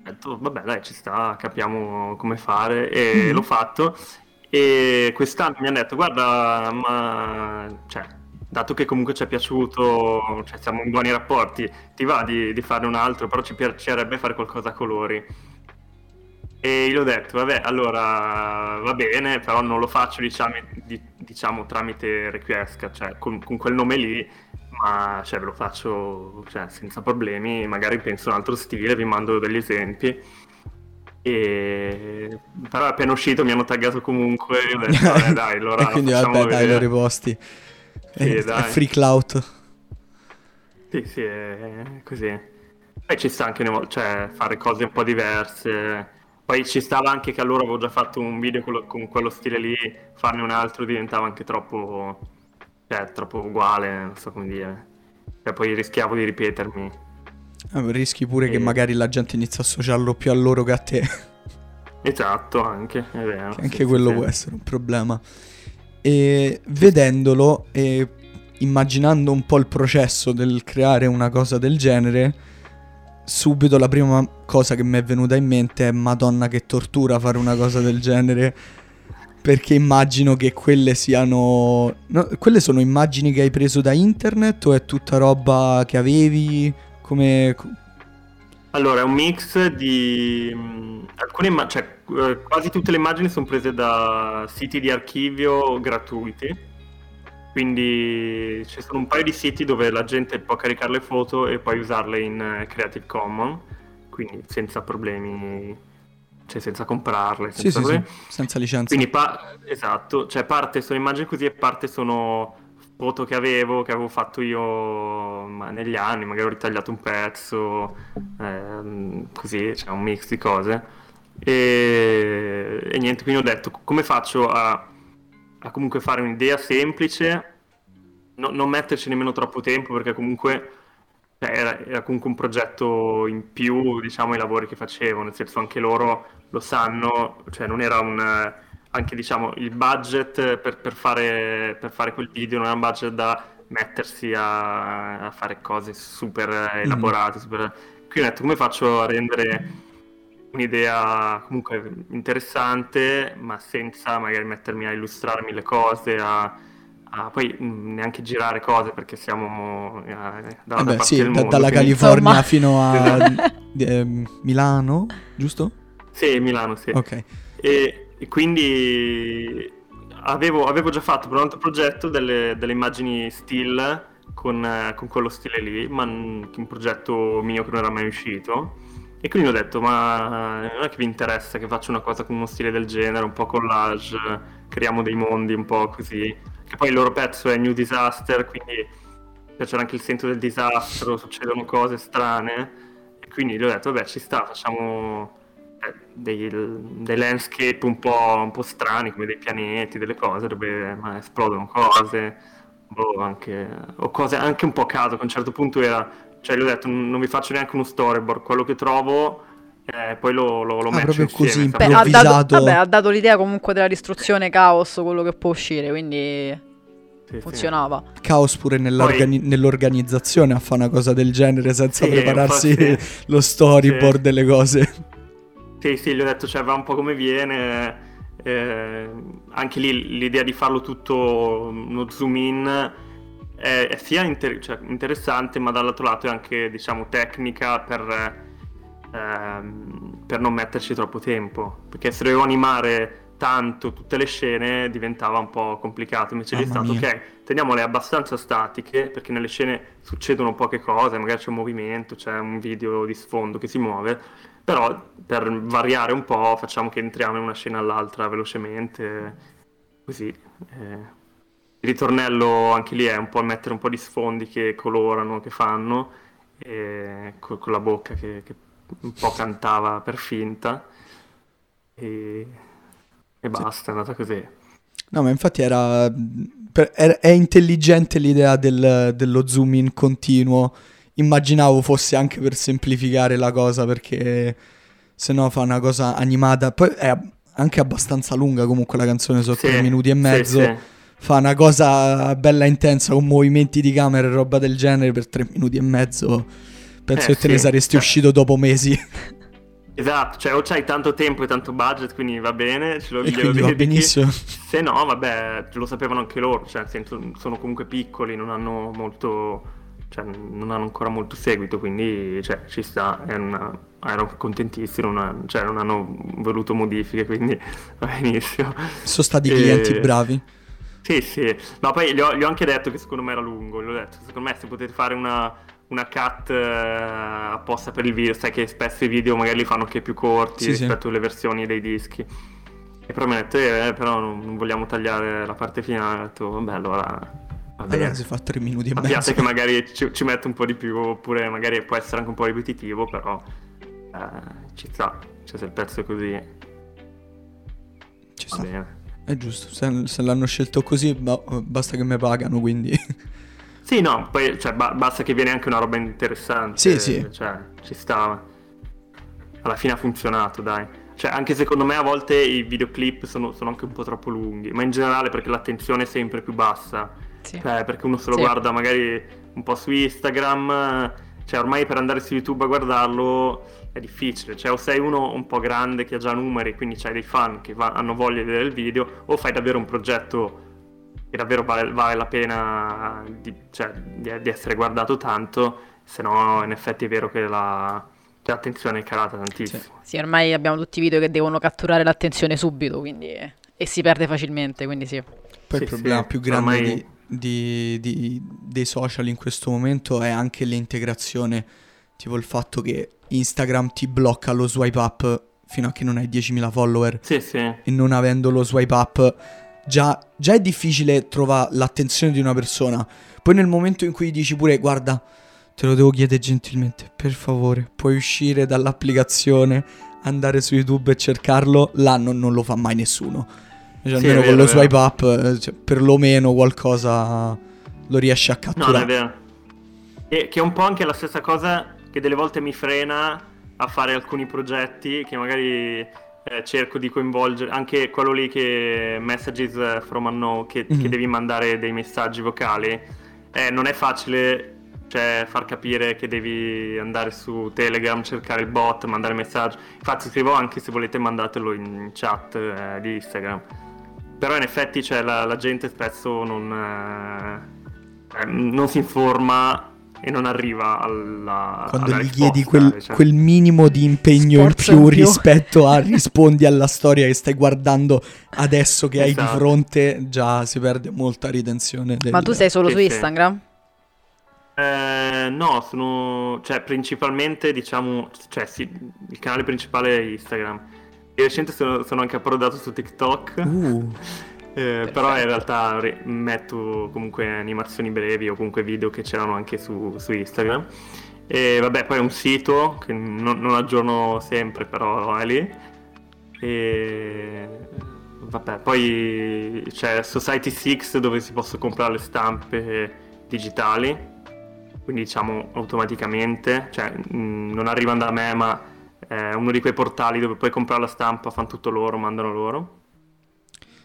detto, vabbè, dai, ci sta, capiamo come fare. E l'ho fatto. E quest'anno mi hanno detto, guarda, ma cioè, dato che comunque ci è piaciuto, cioè, siamo in buoni rapporti, ti va di, di farne un altro, però ci piacerebbe fare qualcosa a colori. E gli ho detto, vabbè, allora va bene, però non lo faccio diciamo, di- diciamo, tramite Requiesca, cioè con, con quel nome lì, ma cioè, ve lo faccio cioè, senza problemi, magari penso un altro stile, vi mando degli esempi. E... Però appena uscito mi hanno taggato comunque, e ho detto, dai, allora e quindi vabbè, dai, lo vedere. riposti. è, dai. è free clout. Sì, sì, è così. Poi ci sta anche cioè, fare cose un po' diverse. Poi ci stava anche che allora avevo già fatto un video con, con quello stile lì, farne un altro diventava anche troppo, cioè, troppo uguale, non so come dire. Cioè, poi rischiavo di ripetermi. Eh, rischi pure che Sì. magari la gente inizia a associarlo più a loro che a te. Esatto, anche, è vero. Che anche sì, quello sì, può essere un problema. E vedendolo e immaginando un po' il processo del creare una cosa del genere, subito la prima cosa che mi è venuta in mente è Madonna che tortura fare una cosa del genere. Perché immagino che quelle siano... no, quelle sono immagini che hai preso da internet o è tutta roba che avevi? Come... Allora, è un mix di mh, alcune imma- cioè eh, quasi tutte le immagini sono prese da siti di archivio gratuiti. Quindi ci sono un paio di siti dove la gente può caricare le foto e poi usarle in eh, Creative Commons, quindi senza problemi, cioè senza comprarle, Sì, senza sì, sì, problemi. senza licenza. Quindi pa- esatto, cioè parte sono immagini così e parte sono foto che avevo, che avevo fatto io negli anni, magari ho ritagliato un pezzo, ehm, così, c'è un mix di cose. E, e niente, quindi ho detto come faccio a, a comunque fare un'idea semplice, no- non metterci nemmeno troppo tempo perché comunque cioè, era, era comunque un progetto in più, diciamo, ai lavori che facevo, nel senso anche loro lo sanno, cioè non era un... anche diciamo il budget per, per fare, per fare quel video non era un budget da mettersi a, a fare cose super elaborate, super... Quindi ho detto come faccio a rendere un'idea comunque interessante, ma senza magari mettermi a illustrarmi le cose, a, a poi neanche girare cose perché siamo eh, da Vabbè, parte sì, del da- mondo, dalla quindi- California Insomma. fino a eh, Milano, giusto? Sì, Milano, sì. Ok. E, e quindi avevo, avevo già fatto per un altro progetto delle, delle immagini still con, con quello stile lì, ma un progetto mio che non era mai uscito. E quindi ho detto, ma non è che vi interessa che faccia una cosa con uno stile del genere, un po' collage, creiamo dei mondi un po' così. Che poi il loro pezzo è New Disaster, quindi c'era anche il senso del disastro, succedono cose strane. E quindi gli ho detto, vabbè, ci sta, facciamo dei, dei landscape un po', un po' strani, come dei pianeti, delle cose dove ma, esplodono cose, boh, anche, o cose anche un po' a caso, che a un certo punto era, cioè gli ho detto non vi faccio neanche uno storyboard, quello che trovo eh, poi lo, lo, lo Ah, matcho proprio insieme, così, ha dato, improvvisato. vabbè, ha dato l'idea comunque della distruzione caos, quello che può uscire, quindi Sì, sì. funzionava. Caos pure nell'organi- nell'organizzazione a fare una cosa del genere senza Sì, prepararsi sì. lo storyboard Sì. delle cose. Sì, sì, gli ho detto, cioè, va un po' come viene. eh, anche lì l'idea di farlo tutto uno zoom in è, è sia inter- cioè, interessante, ma dall'altro lato è anche, diciamo, tecnica per, ehm, per non metterci troppo tempo. Perché se dovevo animare tanto tutte le scene diventava un po' complicato. Invece lì è Mamma stato, mia. ok, teniamole abbastanza statiche, perché nelle scene succedono poche cose, magari c'è un movimento, c'è un video di sfondo che si muove Però per variare un po' facciamo che entriamo in una scena all'altra velocemente, così. Eh. Il ritornello anche lì è un po' mettere un po' di sfondi che colorano, che fanno, con, con, la bocca che, che, un po' cantava per finta. E, e basta, sì. è andata così. No, ma infatti era, era è intelligente l'idea del, dello zoom in continuo. Immaginavo fosse anche per semplificare la cosa perché se no fa una cosa animata. Poi è anche abbastanza lunga comunque la canzone, sono sì, tre minuti e mezzo. Sì, sì. Fa una cosa bella intensa con movimenti di camera e roba del genere per tre minuti e mezzo. Penso eh, che te ne saresti uscito dopo mesi. Esatto, cioè o c'hai tanto tempo e tanto budget, quindi va bene, ce lo, e quindi va benissimo. Se no, vabbè, lo sapevano anche loro, cioè sono comunque piccoli, non hanno molto, cioè, non hanno ancora molto seguito, quindi cioè, ci sta, una, erano contentissimi, non, ha, cioè, non, hanno voluto modifiche, quindi va benissimo. Sono stati e... clienti bravi. Sì, sì, ma poi gli ho, gli ho, anche detto che secondo me era lungo, gli ho detto, secondo me se potete fare una una cut eh, apposta per il video, sai che spesso i video magari li fanno anche più corti sì, rispetto sì. alle versioni dei dischi. E però mi ha detto, eh, però non, non, vogliamo tagliare la parte finale, ho detto, vabbè allora... Allora si fa tre minuti e mezzo. piace che magari ci, ci mette un po' di più, oppure magari può essere anche un po' ripetitivo, però eh, ci sta, cioè se il pezzo è così... Ci sta. Bene. È giusto, se, se l'hanno scelto così basta che mi pagano, quindi... Sì, no, poi cioè, ba- basta che viene anche una roba interessante. Sì, sì. Cioè, ci stava. Alla fine ha funzionato, dai. Cioè, anche secondo me a volte i videoclip sono, sono anche un po' troppo lunghi, ma in generale perché l'attenzione è sempre più bassa. Sì. Cioè, perché uno se lo sì. guarda magari un po' su Instagram, cioè ormai per andare su YouTube a guardarlo è difficile, cioè o sei uno un po' grande che ha già numeri, quindi c'hai dei fan che va- hanno voglia di vedere il video, o fai davvero un progetto che davvero vale, vale la pena di, cioè, di, di, essere guardato tanto, se no in effetti è vero che la, cioè, l'attenzione è calata tantissimo. Sì. sì. ormai abbiamo tutti i video che devono catturare l'attenzione subito quindi, e si perde facilmente, quindi sì. Poi sì, il problema sì. più grande ormai... di, di, dei social in questo momento è anche l'integrazione, tipo il fatto che Instagram ti blocca lo swipe up fino a che non hai 10.000 follower sì, sì. e non avendo lo swipe up già, già è difficile trovare l'attenzione di una persona. Poi nel momento in cui dici pure, guarda, te lo devo chiedere gentilmente, per favore, puoi uscire dall'applicazione, andare su YouTube e cercarlo, là non, non lo fa mai nessuno. Cioè, sì, almeno vero, con lo swipe up, eh, cioè, perlomeno qualcosa lo riesce a catturare. No, è vero. E che è un po' anche la stessa cosa che delle volte mi frena a fare alcuni progetti che magari eh, cerco di coinvolgere anche quello lì che messages from unknown che, mm-hmm. che devi mandare dei messaggi vocali eh, non è facile cioè, far capire che devi andare su Telegram cercare il bot mandare messaggi infatti scrivo anche se volete mandatelo in chat eh, di Instagram però in effetti cioè, la, la gente spesso non, eh, eh, non si informa e non arriva alla quando alla gli chiedi quel, cioè. quel, minimo di impegno Sforza in più, più rispetto a rispondi alla storia che stai guardando adesso che esatto. hai di esatto. fronte già si perde molta ritenzione del... ma tu sei solo sì, su Instagram? Eh, no, sono cioè principalmente diciamo, cioè sì, il canale principale è Instagram. Di recente sono, sono anche approdato su TikTok. Uh. Eh, però in realtà re- metto comunque animazioni brevi o comunque video che c'erano anche su, su Instagram. E vabbè, poi è un sito che non, non aggiorno sempre, però è lì. E vabbè, poi c'è Society 6 dove si possono comprare le stampe digitali, quindi diciamo automaticamente, cioè mh, non arrivano da me, ma è uno di quei portali dove puoi comprare la stampa, fanno tutto loro, mandano loro.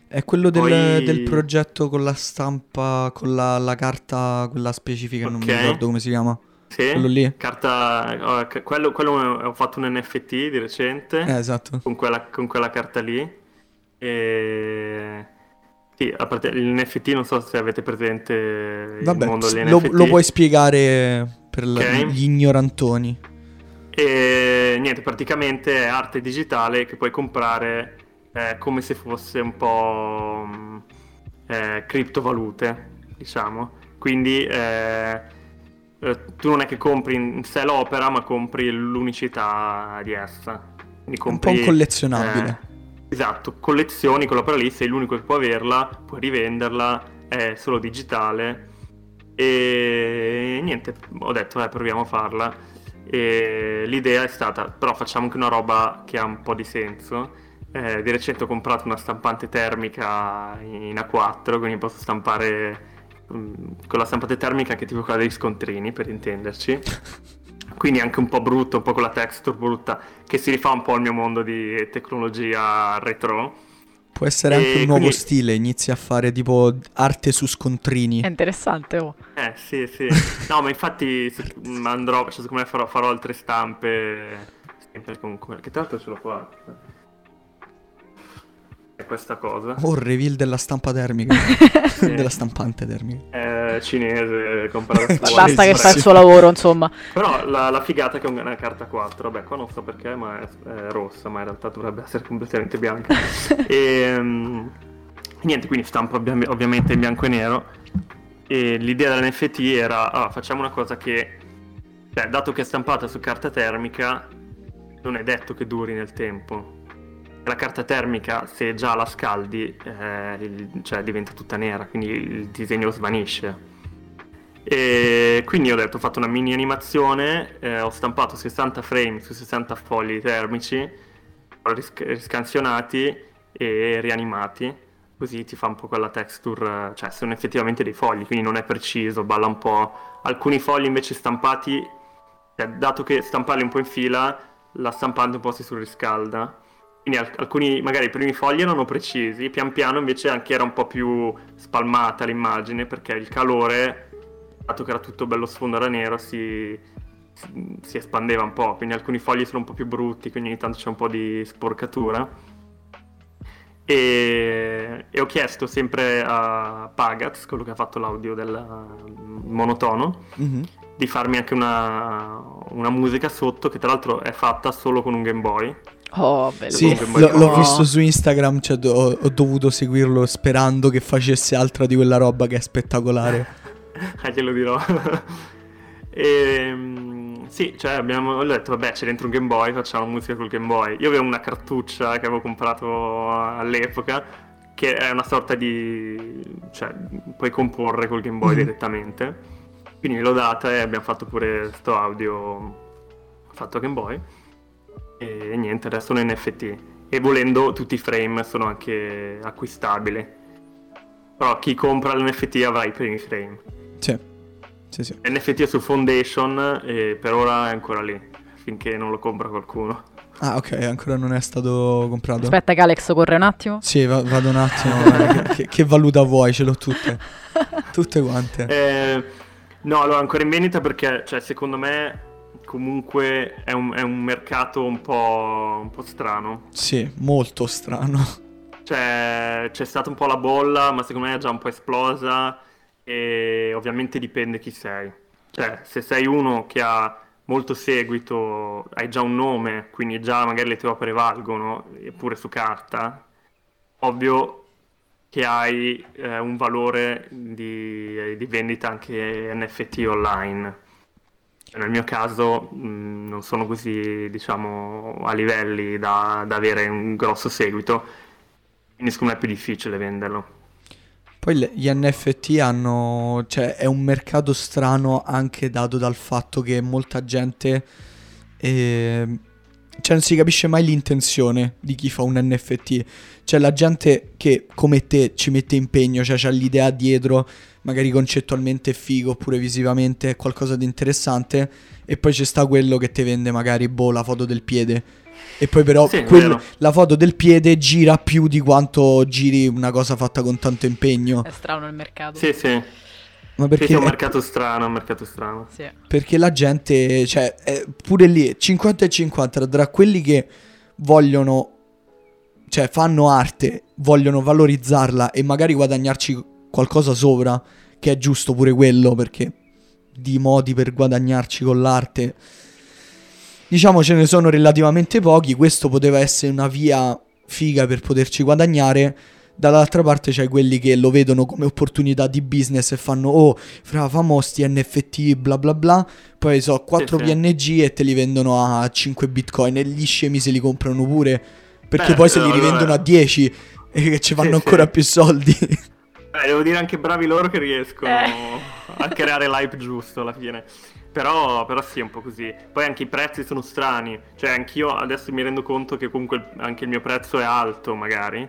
È quello del, Poi... del, progetto con la stampa, con la, la carta, quella specifica, okay. non mi ricordo come si chiama. Sì, quello lì. Carta, oh, quello, quello ho fatto un NFT di recente. Eh, esatto. Con quella, con quella carta lì. E... Sì, a parte l'NFT non so se avete presente Vabbè, il mondo degli lo, lo puoi spiegare per okay. gli ignorantoni. E niente, praticamente è arte digitale che puoi comprare eh, come se fosse un po' mm, eh, criptovalute, diciamo. Quindi eh, eh, tu non è che compri in sé l'opera, ma compri l'unicità di essa. Quindi compri, un po' un collezionabile. Eh, esatto, collezioni quell'opera lì, sei l'unico che può averla, puoi rivenderla, è solo digitale. E niente, ho detto, eh, proviamo a farla. E l'idea è stata, però facciamo anche una roba che ha un po' di senso. Eh, di recente ho comprato una stampante termica in A4, quindi posso stampare Mm, con la stampante termica che tipo quella degli scontrini, per intenderci. Quindi anche un po' brutto, un po' con la texture brutta, che si rifà un po' al mio mondo di tecnologia retro. Può essere anche un nuovo quindi... stile, inizi a fare tipo arte su scontrini. È interessante, oh. Eh, sì, sì. No, ma infatti andrò, cioè, secondo me farò, farò altre stampe, sempre comunque, che tra l'altro ce l'ho qua questa cosa. Oh, reveal della stampa termica. della stampante termica. È cinese, comprato su Basta che fa il suo lavoro, insomma. Però la, la, figata è che è una carta 4. Vabbè, qua non so perché, ma è, è rossa, ma in realtà dovrebbe essere completamente bianca. e um, niente, quindi stampo ovviamente in bianco e nero. E l'idea dell'NFT era, ah, facciamo una cosa che, cioè, dato che è stampata su carta termica, non è detto che duri nel tempo la carta termica, se già la scaldi, eh, cioè diventa tutta nera, quindi il disegno svanisce. E quindi ho detto, ho fatto una mini animazione, eh, ho stampato 60 frame su 60 fogli termici, ris- riscansionati e rianimati, così ti fa un po' quella texture, cioè sono effettivamente dei fogli, quindi non è preciso, balla un po'. Alcuni fogli invece stampati, cioè, dato che stamparli un po' in fila, la stampante un po' si surriscalda quindi alcuni, magari i primi fogli erano precisi, pian piano invece anche era un po' più spalmata l'immagine perché il calore, dato che era tutto bello sfondo era nero, si, si espandeva un po', quindi alcuni fogli sono un po' più brutti, quindi ogni tanto c'è un po' di sporcatura. E, e ho chiesto sempre a Pagaz, quello che ha fatto l'audio del monotono, mm-hmm. di farmi anche una, una musica sotto, che tra l'altro è fatta solo con un Game Boy Oh, bello. Sì, l- l'ho visto su Instagram, cioè, do- ho dovuto seguirlo sperando che facesse altra di quella roba che è spettacolare. ah, glielo dirò. e, ehm, sì, cioè abbiamo ho detto, vabbè, c'è dentro un Game Boy, facciamo musica col Game Boy. Io avevo una cartuccia che avevo comprato all'epoca, che è una sorta di... cioè, puoi comporre col Game Boy mm-hmm. direttamente. Quindi l'ho data e abbiamo fatto pure sto audio fatto a Game Boy. E niente, adesso sono NFT. E volendo tutti i frame sono anche acquistabili. Però chi compra l'NFT avrà i primi frame. Sì. sì, sì. NFT è su Foundation e per ora è ancora lì, finché non lo compra qualcuno. Ah, ok, ancora non è stato comprato. Aspetta che Alex corre un attimo. Sì, va- vado un attimo. eh, che, che, valuta vuoi? Ce l'ho tutte. Tutte quante. Eh, no, allora ancora in vendita perché, cioè, secondo me comunque è un, è un mercato un po', un po', strano. Sì, molto strano. Cioè, c'è stata un po' la bolla, ma secondo me è già un po' esplosa e ovviamente dipende chi sei. Cioè, se sei uno che ha molto seguito, hai già un nome, quindi già magari le tue opere valgono, eppure su carta, ovvio che hai eh, un valore di, di vendita anche NFT online nel mio caso mh, mm, non sono così, diciamo, a livelli da, da, avere un grosso seguito, quindi secondo me è più difficile venderlo. Poi gli NFT hanno, cioè è un mercato strano anche dato dal fatto che molta gente, eh, cioè non si capisce mai l'intenzione di chi fa un NFT, cioè la gente che come te ci mette impegno, cioè c'ha l'idea dietro magari concettualmente è figo oppure visivamente è qualcosa di interessante e poi c'è sta quello che ti vende magari boh la foto del piede e poi però sì, quel, la foto del piede gira più di quanto giri una cosa fatta con tanto impegno. È strano il mercato. Sì, sì. Ma perché sì, è un mercato strano, un mercato strano. Sì. Perché la gente, cioè, pure lì 50 e 50 tra quelli che vogliono cioè fanno arte, vogliono valorizzarla e magari guadagnarci qualcosa sopra, che è giusto pure quello, perché di modi per guadagnarci con l'arte, diciamo ce ne sono relativamente pochi, questo poteva essere una via figa per poterci guadagnare, Dall'altra parte c'hai quelli che lo vedono come opportunità di business e fanno oh, fra famo sti NFT bla bla bla, poi so 4 Sì, sì. PNG e te li vendono a 5 bitcoin e gli scemi se li comprano pure perché Beh, poi se li allora- rivendono a 10 e che ci fanno Sì, ancora sì. più soldi. Beh, devo dire anche bravi loro che riescono Eh. a creare l'hype giusto alla fine. Però, però sì, è un po' così. Poi anche i prezzi sono strani. Cioè, anch'io adesso mi rendo conto che comunque anche il mio prezzo è alto, magari.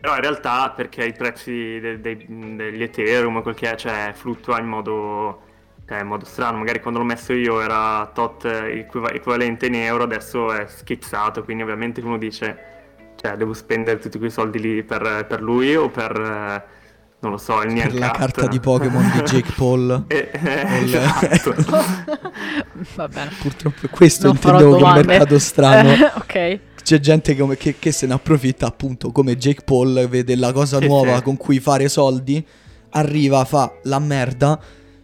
Però in realtà perché i prezzi de- dei- degli Ethereum, quel che è, cioè, fluttua in modo, cioè, in modo strano. Magari quando l'ho messo io era tot eh, equiva- equivalente in euro, adesso è schizzato. Quindi ovviamente uno dice, cioè, devo spendere tutti quei soldi lì per, per lui o per... eh, non lo so, il per Nyan la carta di Pokémon di Jake Paul. Eh, eh, Col- esatto. Va bene. Purtroppo questo Non intendevo che è un domande. mercato strano. Ok. C'è gente come- che, che se ne approfitta appunto come Jake Paul vede la cosa nuova con cui fare soldi, arriva, fa la merda,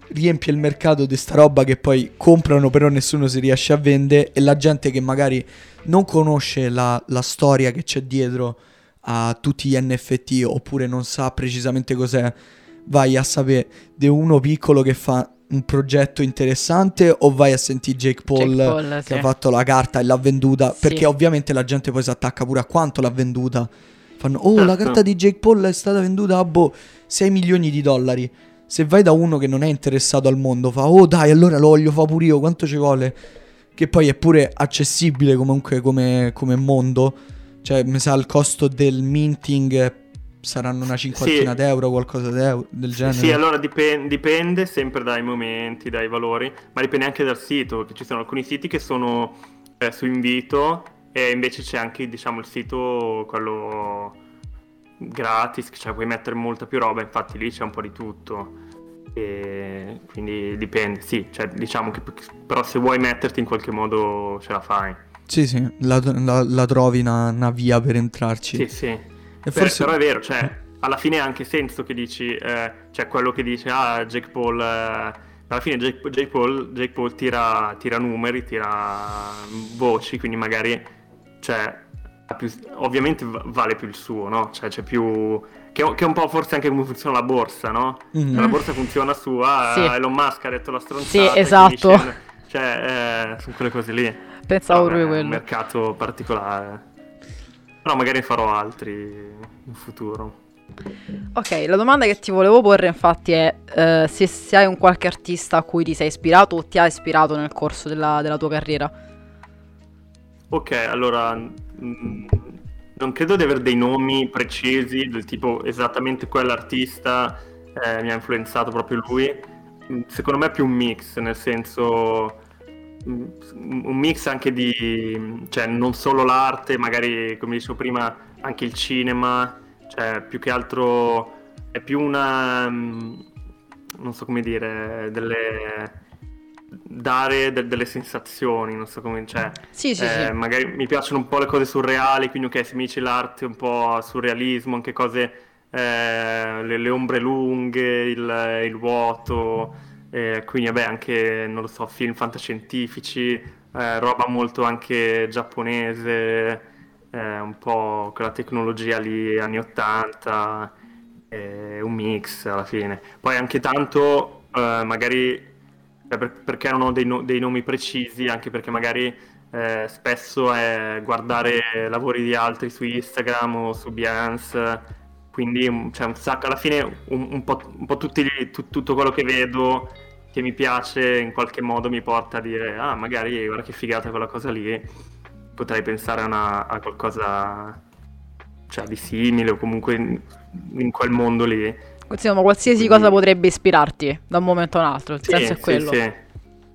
riempie il mercato di sta roba che poi comprano però nessuno si riesce a vendere e la gente che magari non conosce la, la storia che c'è dietro a tutti gli NFT oppure non sa precisamente cos'è, vai a sapere di uno piccolo che fa un progetto interessante o vai a sentire Jake Paul, Jake Paul, che sì. ha fatto la carta e l'ha venduta Sì. perché ovviamente la gente poi si attacca pure a quanto l'ha venduta fanno oh la Certo. carta di Jake Paul è stata venduta a boh 6 milioni di dollari se vai da uno che non è interessato al mondo fa oh dai allora lo voglio fare pure io quanto ci vuole che poi è pure accessibile comunque come, come mondo cioè mi sa il costo del minting saranno una cinquantina Sì. d'euro qualcosa del genere Sì, allora dipen- dipende sempre dai momenti, dai valori, ma dipende anche dal sito, che ci sono alcuni siti che sono eh, su invito e invece c'è anche, diciamo, il sito, quello gratis, cioè puoi mettere molta più roba, infatti lì c'è un po' di tutto. E quindi dipende, sì, cioè diciamo che però se vuoi metterti in qualche modo ce la fai. sì sì la, la- la trovi una, una via per entrarci Sì, sì. E forse Però è vero, cioè, alla fine ha anche senso che dici, eh, cioè quello che dice, ah, Jake Paul, eh, alla fine Jake, Jake Paul, Jake Paul tira, tira numeri, tira voci, quindi magari, cioè, più- ovviamente va- vale più il suo, no? Cioè c'è più... Che, è- che è un po' forse anche come funziona la borsa, no? Mhm. La borsa funziona su, ah, Sì. Elon Musk ha detto la stronzata. Sì, esatto. scende. Cioè, eh, sono quelle cose lì. Pensavo proprio è un quello. mercato particolare. Però magari farò altri in futuro. Ok, la domanda che ti volevo porre infatti è eh, se, se hai un qualche artista a cui ti sei ispirato o ti ha ispirato nel corso della, della tua carriera. Ok, allora non credo di avere dei nomi precisi del tipo esattamente quell'artista eh, mi ha influenzato proprio lui. Secondo me è più un mix, nel senso un mix anche di, cioè non solo l'arte, magari come dicevo prima anche il cinema, cioè più che altro è più una, mm, non so come dire, delle dare de- delle sensazioni, non so come, cioè Sì, sì, eh, sì. magari mi piacciono un po' le cose surreali, quindi ok, se mi dici l'arte un po' surrealismo, anche cose, eh, le, le ombre lunghe, il, il vuoto, eh, quindi vabbè anche, non lo so, film fantascientifici, eh, roba molto anche giapponese, eh, un po' quella tecnologia lì anni 80, eh, un mix alla fine. Poi anche tanto, eh, magari cioè, per- perché non ho dei, no- dei nomi precisi, anche perché magari eh, spesso è guardare lavori di altri su Instagram o su Behance, quindi mm, cioè, un sacco, alla fine un, un po', un po' tutti tu- tutto quello che vedo che mi piace in qualche modo mi porta a dire ah magari guarda che figata quella cosa lì, potrei pensare a, una- a qualcosa cioè, di simile o comunque in, in quel mondo lì. Insomma, qualsiasi Quindi- cosa potrebbe ispirarti da un momento a un altro. Il Sì, senso è sì, quello. sì.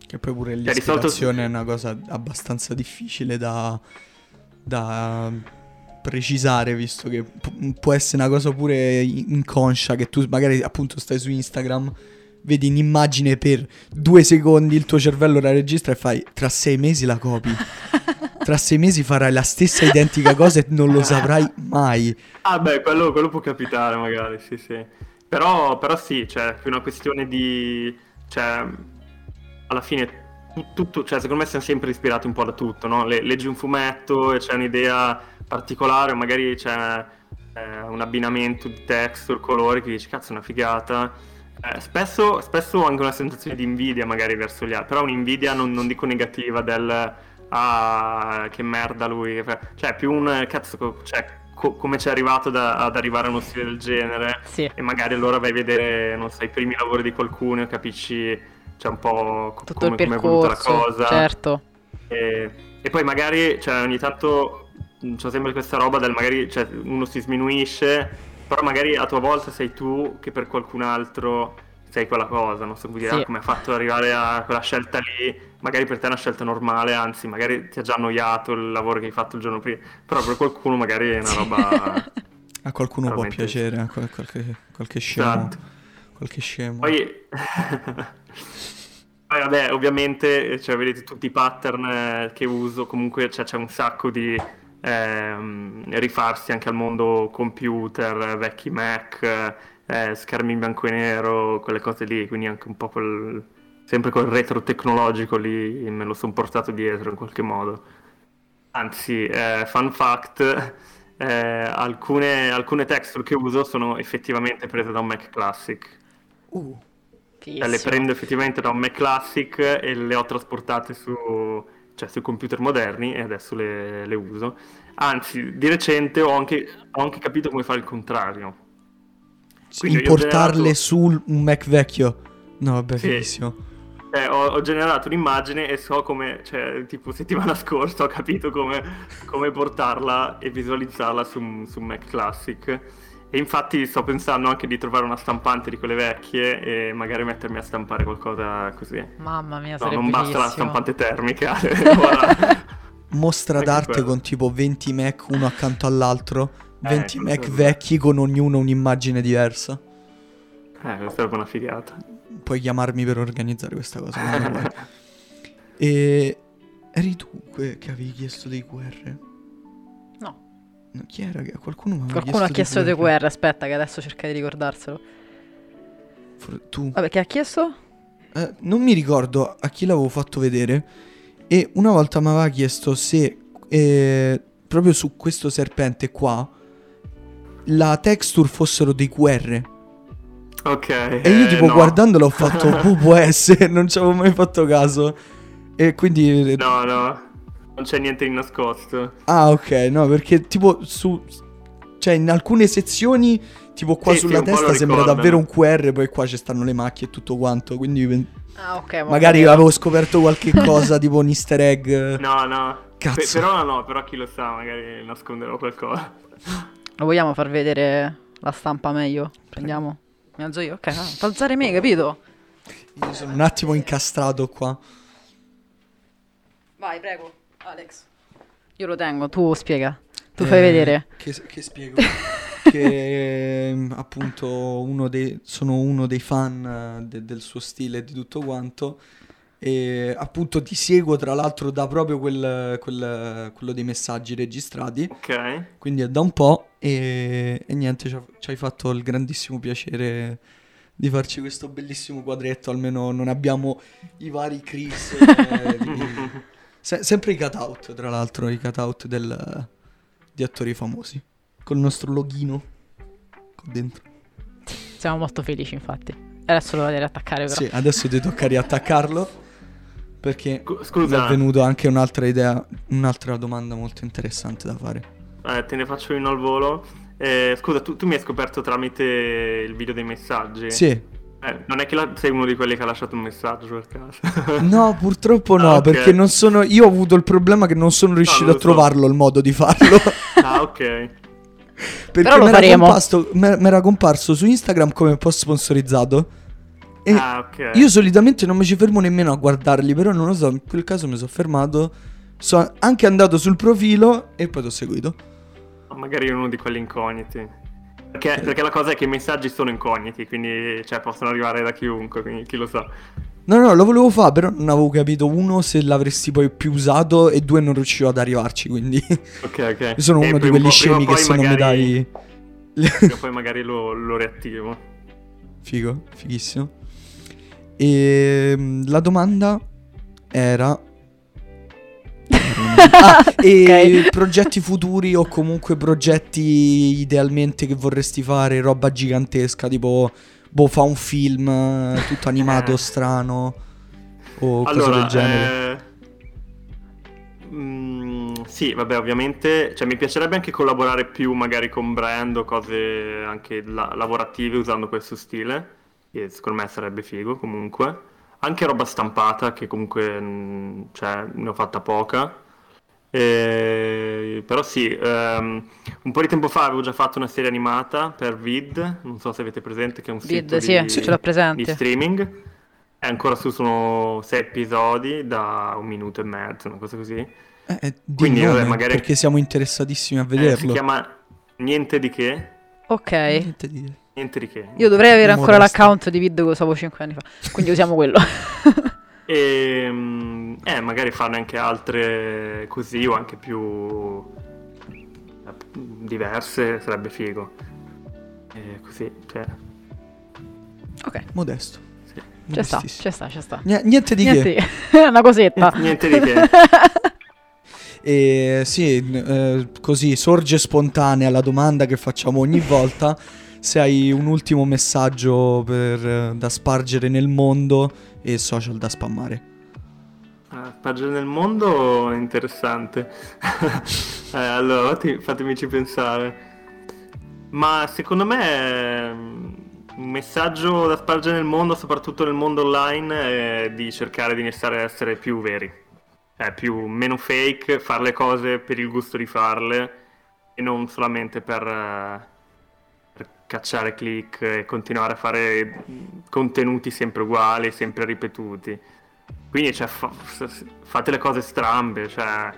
Che poi pure Cioè, l'ispirazione è una cosa abbastanza difficile da, da precisare, visto che pu- può essere una cosa pure inconscia, che tu magari appunto stai su Instagram, vedi un'immagine per due secondi, il tuo cervello la registra e fai tra sei mesi la copi. Tra sei mesi farai la stessa identica cosa e non lo saprai mai. Ah beh, quello, quello può capitare magari, sì sì. Però, però sì, cioè, è più una questione di... Cioè, alla fine, tu- tutto, cioè, secondo me siamo sempre ispirati un po' da tutto, no? Le- leggi un fumetto e c'è un'idea particolare, magari c'è eh, un abbinamento di texture, colori, che dici cazzo è una figata. Eh, spesso, spesso ho anche una sensazione di invidia magari verso gli altri, però un'invidia non, non dico negativa del ah che merda lui, cioè più un cazzo, cioè co- come ci è arrivato da, ad arrivare a uno stile del genere Sì. e magari allora vai a vedere, non so, i primi lavori di qualcuno e capisci cioè un po' co- Tutto come, il come è la percorso, cosa. certo. E, e poi magari, cioè, ogni tanto c'ho sempre questa roba del magari cioè, uno si sminuisce, però magari a tua volta sei tu che per qualcun altro sei quella cosa, non so come dire, Sì. ah, come ha fatto ad arrivare a quella scelta lì, magari per te è una scelta normale, anzi magari ti ha già annoiato il lavoro che hai fatto il giorno prima, però per qualcuno magari è una roba... A qualcuno può piacere, a qual- qualche, qualche scemo. Esatto. Qualche scemo. Poi, poi vabbè, ovviamente, cioè, vedete tutti i pattern eh, che uso, comunque cioè, c'è un sacco di ehm, rifarsi anche al mondo computer, vecchi Mac, eh, schermi in bianco e nero, quelle cose lì, quindi anche un po' quel, sempre quel retro tecnologico lì me lo sono portato dietro in qualche modo. Anzi, eh, fun fact, eh, alcune, alcune texture che uso sono effettivamente prese da un Mac Classic. Uh, Cioè, le prendo effettivamente da un Mac Classic e le ho trasportate su, cioè, sui computer moderni e adesso le, le uso. Anzi, di recente ho anche, ho anche capito come fare il contrario. Quindi importarle generato- su un Mac vecchio. No, vabbè, Sì. fighissimo. Eh, ho, ho generato un'immagine e so come, cioè, tipo settimana scorsa ho capito come, come portarla e visualizzarla su, su un Mac Classic. E infatti sto pensando anche di trovare una stampante di quelle vecchie e magari mettermi a stampare qualcosa così. Mamma mia, No, sarebbe non basta la bellissimo. stampante termica. Mostra d'arte quello. con tipo 20 Mac uno accanto all'altro. 20 Eh, Mac vecchi con ognuno un'immagine diversa. Eh, questa sarebbe una figata. Puoi chiamarmi per organizzare questa cosa. e eri tu que- che avevi chiesto dei QR? Chi era? che- Qualcuno mi qualcuno ha chiesto dei dei QR, aspetta che adesso cerca di ricordarselo. For- Tu? Vabbè, che ha chiesto? Eh, non mi ricordo a chi l'avevo fatto vedere. E una volta mi aveva chiesto se eh, proprio su questo serpente qua la texture fossero dei QR. Ok. E io eh, tipo no. guardandolo ho fatto "Oh, può essere, non ci avevo mai fatto caso. E quindi No, no. Non c'è niente di nascosto. Ah, ok, no, perché tipo su cioè in alcune sezioni tipo qua Sì, sì, sulla po' testa sembra davvero un QR, poi qua ci stanno le macchie e tutto quanto, quindi Ah, ok. ma magari avevo scoperto qualche cosa tipo un easter egg. No, no. Cazzo. Pe- però no, però chi lo sa, magari nasconderò qualcosa. Lo vogliamo far vedere la stampa meglio? Prendiamo. Mi alzo io? Ok, ah, alzare me, capito? Io sono un attimo incastrato qua. Vai, prego, Alex. Io lo tengo, tu spiega. Tu fai Eh, vedere. Che, che spiego? che ehm, appunto uno dei, sono uno dei fan eh, de- del suo stile e di tutto quanto. E appunto ti seguo tra l'altro da proprio quel, quel- quello dei messaggi registrati. Ok. Quindi è da un po'. E, e niente, ci hai fatto il grandissimo piacere di farci questo bellissimo quadretto. Almeno non abbiamo i vari Chris. eh, di- se- sempre i cutout, tra l'altro, i cutout del, di attori famosi. Col nostro loghino qua dentro. Siamo molto felici, infatti. Adesso lo vado ad attaccare, però. Sì, adesso ti tocca riattaccarlo. Perché Scu- mi è Scusa, venuta anche un'altra idea, un'altra domanda molto interessante da fare. eh, te ne faccio uno al volo. Eh, scusa, tu, tu mi hai scoperto tramite il video dei messaggi? Sì, Eh, non è che la- sei uno di quelli che ha lasciato un messaggio per caso? No, purtroppo no, Ah, ok. perché non sono. Io ho avuto il problema che non sono riuscito non a lo so. trovarlo il modo di farlo. ah, ok. perché Però lo m'era faremo. comparso, comparso su Instagram come post sponsorizzato. E Ah, ok. io solitamente non mi ci fermo nemmeno a guardarli, però non lo so, in quel caso mi sono fermato. Sono anche andato sul profilo e poi ti ho seguito. Magari uno di quelli incogniti. Perché, perché la cosa è che i messaggi sono incogniti, quindi cioè, possono arrivare da chiunque, quindi chi lo sa. No, no, lo volevo fare, però non avevo capito uno se l'avresti poi più usato e due non riuscivo ad arrivarci, quindi Ok, ok. sono Eh, uno di prima quelli scemi che poi se non mi magari- dai... prima poi magari lo, lo riattivo. Figo, fighissimo. E mm, la domanda era... ah, e okay. progetti futuri o comunque progetti idealmente che vorresti fare, roba gigantesca, tipo boh, fa un film eh, tutto animato, eh. strano o allora, cose del genere. Eh... Mm, sì, vabbè, ovviamente, cioè, mi piacerebbe anche collaborare più magari con brand o cose anche la- lavorative usando questo stile, che secondo me sarebbe figo comunque. Anche roba stampata, che comunque mm, cioè, ne ho fatta poca. E... Però sì, um, un po' di tempo fa avevo già fatto una serie animata per Vid, non so se avete presente, che è un Vid, sito sì, di, di streaming. È ancora su, sono sei episodi da un minuto e mezzo, una cosa così. Eh, eh Quindi nome, vabbè, magari... Perché siamo interessatissimi a vederlo. Eh, si chiama Niente di che. Ok. Niente di, Niente di che. Io dovrei avere ancora l'account di Vid che usavo 5 anni fa. Quindi usiamo quello. e ehm, eh, magari farne anche altre così o anche più eh, diverse sarebbe figo. E così, cioè. Ok. Modesto. Ci sta, ci sta, ci sta. N- niente di niente che. Una cosetta. niente di che. e sì, eh, così sorge spontanea la domanda che facciamo ogni volta. Se hai un ultimo messaggio per, eh, da spargere nel mondo e social da spammare. Spargere nel mondo è interessante. eh, allora, fatti, fatemici pensare. Ma secondo me un messaggio da spargere nel mondo, soprattutto nel mondo online, è di cercare di iniziare a essere più veri, eh, più, meno fake, fare le cose per il gusto di farle e non solamente per, uh, per cacciare click e continuare a fare contenuti sempre uguali, sempre ripetuti. Quindi cioè, fa- fate le cose strambe, cioè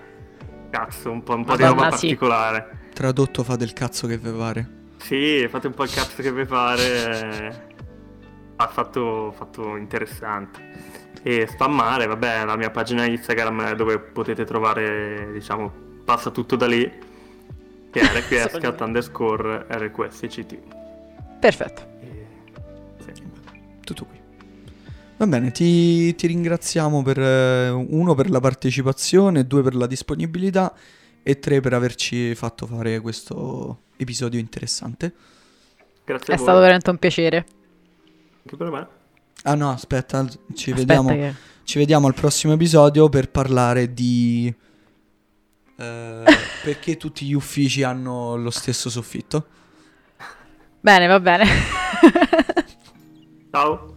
cazzo, un po', un po di roba sì. particolare. Tradotto fa del cazzo che ve pare. Sì, fate un po' il cazzo che vi pare. Ha fatto, fatto interessante. E spammare, vabbè, la mia pagina Instagram dove potete trovare, diciamo, passa tutto da lì. Che è rqscat underscore rqsct. Perfetto. E... Sì. Tutto qui. Va bene, ti, ti ringraziamo per eh, uno per la partecipazione, due per la disponibilità e tre per averci fatto fare questo episodio interessante. Grazie È stato veramente un piacere. Anche per me. Ah no, aspetta, ci, aspetta vediamo, che... ci vediamo al prossimo episodio per parlare di... Eh, perché tutti gli uffici hanno lo stesso soffitto. Bene, va bene. Ciao.